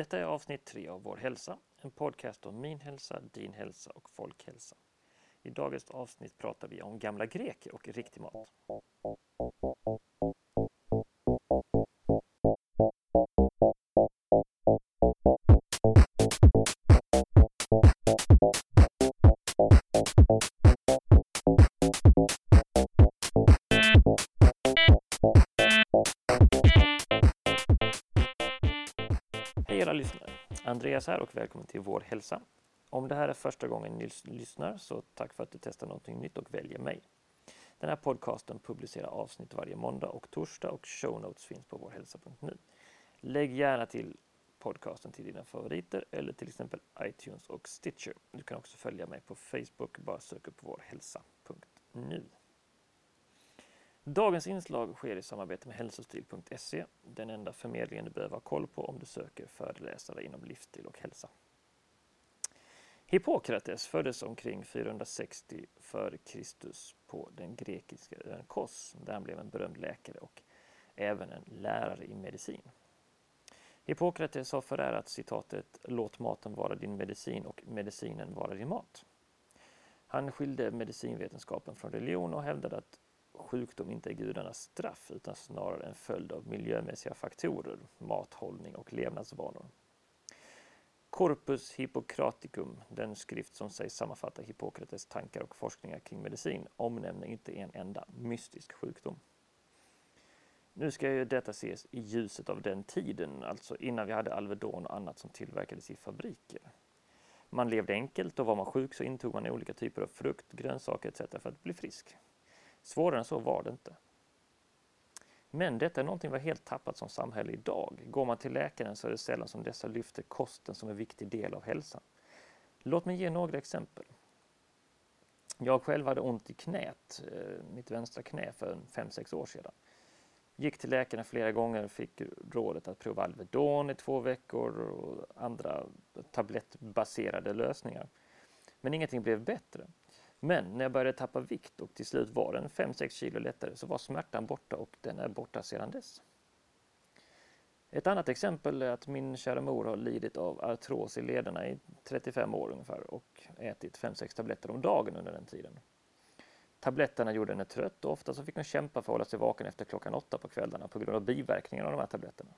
Detta är avsnitt tre av Vår hälsa, en podcast om min hälsa, din hälsa och folkhälsa. I dagens avsnitt pratar vi om gamla greker och riktig mat. Hej alla lyssnare! Andreas här och välkommen till Vår hälsa. Om det här är första gången ni lyssnar så tack för att du testar någonting nytt och väljer mig. Den här podcasten publicerar avsnitt varje måndag och torsdag och show notes finns på vårhälsa.nu. Lägg gärna till podcasten till dina favoriter eller till exempel iTunes och Stitcher. Du kan också följa mig på Facebook, bara sök upp vårhälsa.nu. Dagens inslag sker i samarbete med hälsostil.se, den enda förmedlingen du behöver ha koll på om du söker föreläsare inom livsstil och hälsa. Hippokrates föddes omkring 460 f.Kr. på den grekiska ön Kos, där han blev en berömd läkare och även en lärare i medicin. Hippokrates har förärat citatet ”Låt maten vara din medicin och medicinen vara din mat”. Han skilde medicinvetenskapen från religion och hävdade att sjukdom inte är gudarnas straff utan snarare en följd av miljömässiga faktorer, mathållning och levnadsvanor. Corpus Hippocraticum, den skrift som sägs sammanfatta Hippokrates tankar och forskningar kring medicin, omnämner inte en enda mystisk sjukdom. Nu ska ju detta ses i ljuset av den tiden, alltså innan vi hade Alvedon och annat som tillverkades i fabriker. Man levde enkelt och var man sjuk så intog man olika typer av frukt, grönsaker etc. för att bli frisk. Svårare än så var det inte. Men detta är någonting vi har helt tappat som samhälle idag. Går man till läkaren så är det sällan som dessa lyfter kosten som en viktig del av hälsan. Låt mig ge några exempel. Jag själv hade ont i knät, eh, mitt vänstra knä, för 5-6 år sedan. Gick till läkaren flera gånger och fick rådet att prova Alvedon i två veckor och andra tablettbaserade lösningar. Men ingenting blev bättre. Men när jag började tappa vikt och till slut var den 5-6 kilo lättare så var smärtan borta och den är borta sedan dess. Ett annat exempel är att min kära mor har lidit av artros i lederna i 35 år ungefär och ätit 5-6 tabletter om dagen under den tiden. Tabletterna gjorde henne trött och ofta så fick hon kämpa för att hålla sig vaken efter klockan åtta på kvällarna på grund av biverkningarna av de här tabletterna.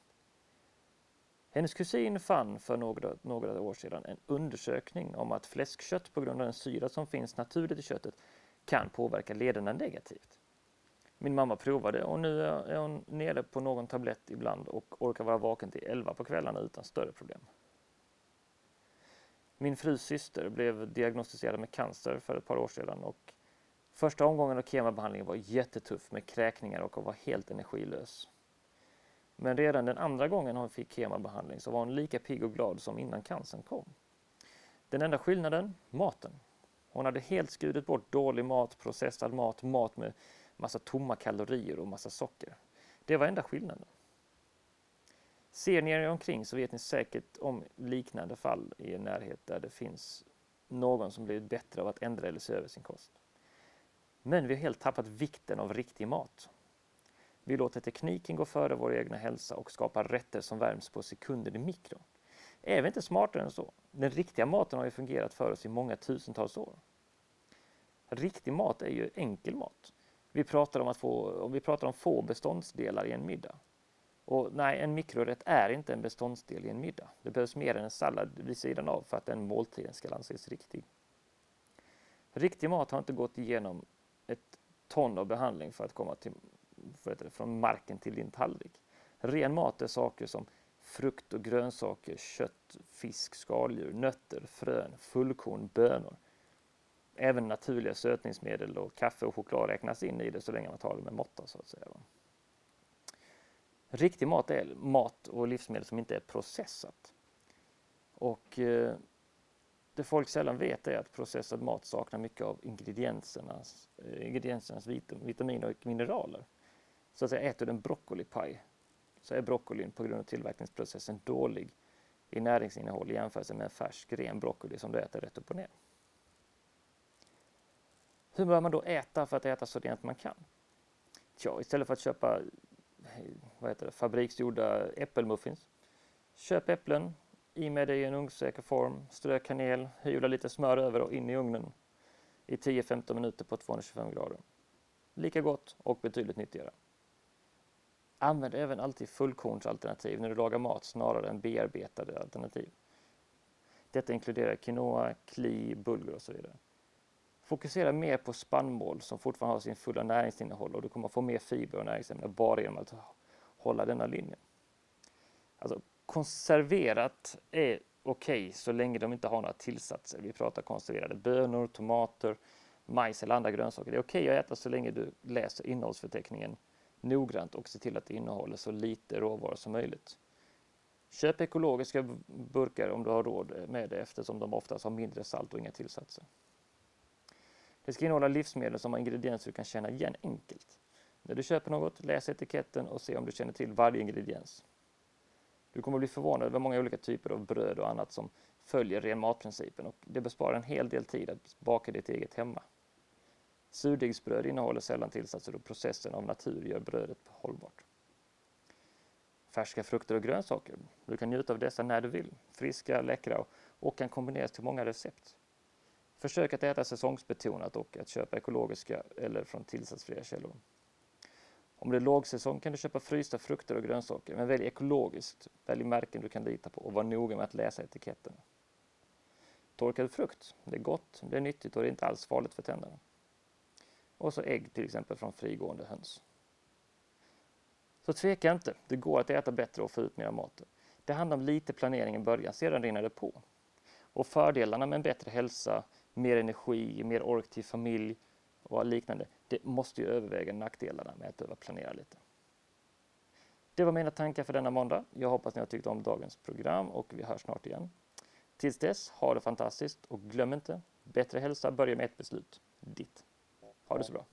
Hennes kusin fann för några, några år sedan en undersökning om att fläskkött på grund av den syra som finns naturligt i köttet kan påverka lederna negativt. Min mamma provade och nu är hon nere på någon tablett ibland och orkar vara vaken till 11 på kvällarna utan större problem. Min frus syster blev diagnostiserad med cancer för ett par år sedan och första omgången av kemabehandlingen var jättetuff med kräkningar och hon var helt energilös. Men redan den andra gången hon fick kemabehandling så var hon lika pigg och glad som innan cancern kom. Den enda skillnaden? Maten. Hon hade helt skurit bort dålig mat, processad mat, mat med massa tomma kalorier och massa socker. Det var enda skillnaden. Ser ni er omkring så vet ni säkert om liknande fall i er närhet där det finns någon som blivit bättre av att ändra eller se över sin kost. Men vi har helt tappat vikten av riktig mat. Vi låter tekniken gå före vår egna hälsa och skapar rätter som värms på sekunder i mikron. Är vi inte smartare än så? Den riktiga maten har ju fungerat för oss i många tusentals år. Riktig mat är ju enkel mat. Vi pratar om, att få, vi pratar om få beståndsdelar i en middag. Och nej, en mikrorätt är inte en beståndsdel i en middag. Det behövs mer än en sallad vid sidan av för att den måltiden ska anses riktig. Riktig mat har inte gått igenom ett ton av behandling för att komma till det, från marken till din tallrik. Ren mat är saker som frukt och grönsaker, kött, fisk, skaldjur, nötter, frön, fullkorn, bönor. Även naturliga sötningsmedel och kaffe och choklad räknas in i det så länge man tar det med måtta så att säga. Riktig mat är mat och livsmedel som inte är processat. Och eh, det folk sällan vet är att processad mat saknar mycket av ingrediensernas, eh, ingrediensernas vitaminer och mineraler. Så att säga, äter du en broccolipaj så är broccolin på grund av tillverkningsprocessen dålig i näringsinnehåll i jämförelse med en färsk ren broccoli som du äter rätt upp och ner. Hur bör man då äta för att äta så rent man kan? Tja, istället för att köpa vad heter det, fabriksgjorda äppelmuffins, köp äpplen, I med det i en ugnssäker form, strö kanel, hyvla lite smör över och in i ugnen i 10-15 minuter på 225 grader. Lika gott och betydligt nyttigare. Använd även alltid fullkornsalternativ när du lagar mat snarare än bearbetade alternativ. Detta inkluderar quinoa, kli, bulgur och så vidare. Fokusera mer på spannmål som fortfarande har sin fulla näringsinnehåll och du kommer få mer fiber och näringsämnen bara genom att hålla denna linje. Alltså, konserverat är okej okay, så länge de inte har några tillsatser. Vi pratar konserverade bönor, tomater, majs eller andra grönsaker. Det är okej okay att äta så länge du läser innehållsförteckningen noggrant och se till att det innehåller så lite råvaror som möjligt. Köp ekologiska burkar om du har råd med det eftersom de oftast har mindre salt och inga tillsatser. Det ska innehålla livsmedel som har ingredienser du kan känna igen enkelt. När du köper något, läs etiketten och se om du känner till varje ingrediens. Du kommer bli förvånad över många olika typer av bröd och annat som följer ren matprincipen och det besparar en hel del tid att baka ditt eget hemma. Surdegsbröd innehåller sällan tillsatser och processen av natur gör brödet hållbart. Färska frukter och grönsaker. Du kan njuta av dessa när du vill. Friska, läckra och kan kombineras till många recept. Försök att äta säsongsbetonat och att köpa ekologiska eller från tillsatsfria källor. Om det är lågsäsong kan du köpa frysta frukter och grönsaker, men välj ekologiskt. Välj märken du kan lita på och var noga med att läsa etiketten. Torkad frukt, det är gott, det är nyttigt och det är inte alls farligt för tänderna. Och så ägg till exempel från frigående höns. Så tveka inte, det går att äta bättre och få ut mer mat. Det handlar om lite planering i början, sedan rinner det på. Och fördelarna med en bättre hälsa, mer energi, mer ork till familj och liknande, det måste ju överväga nackdelarna med att behöva planera lite. Det var mina tankar för denna måndag. Jag hoppas ni har tyckt om dagens program och vi hörs snart igen. Tills dess, ha det fantastiskt och glöm inte, bättre hälsa börjar med ett beslut. Ditt. Ha det så bra.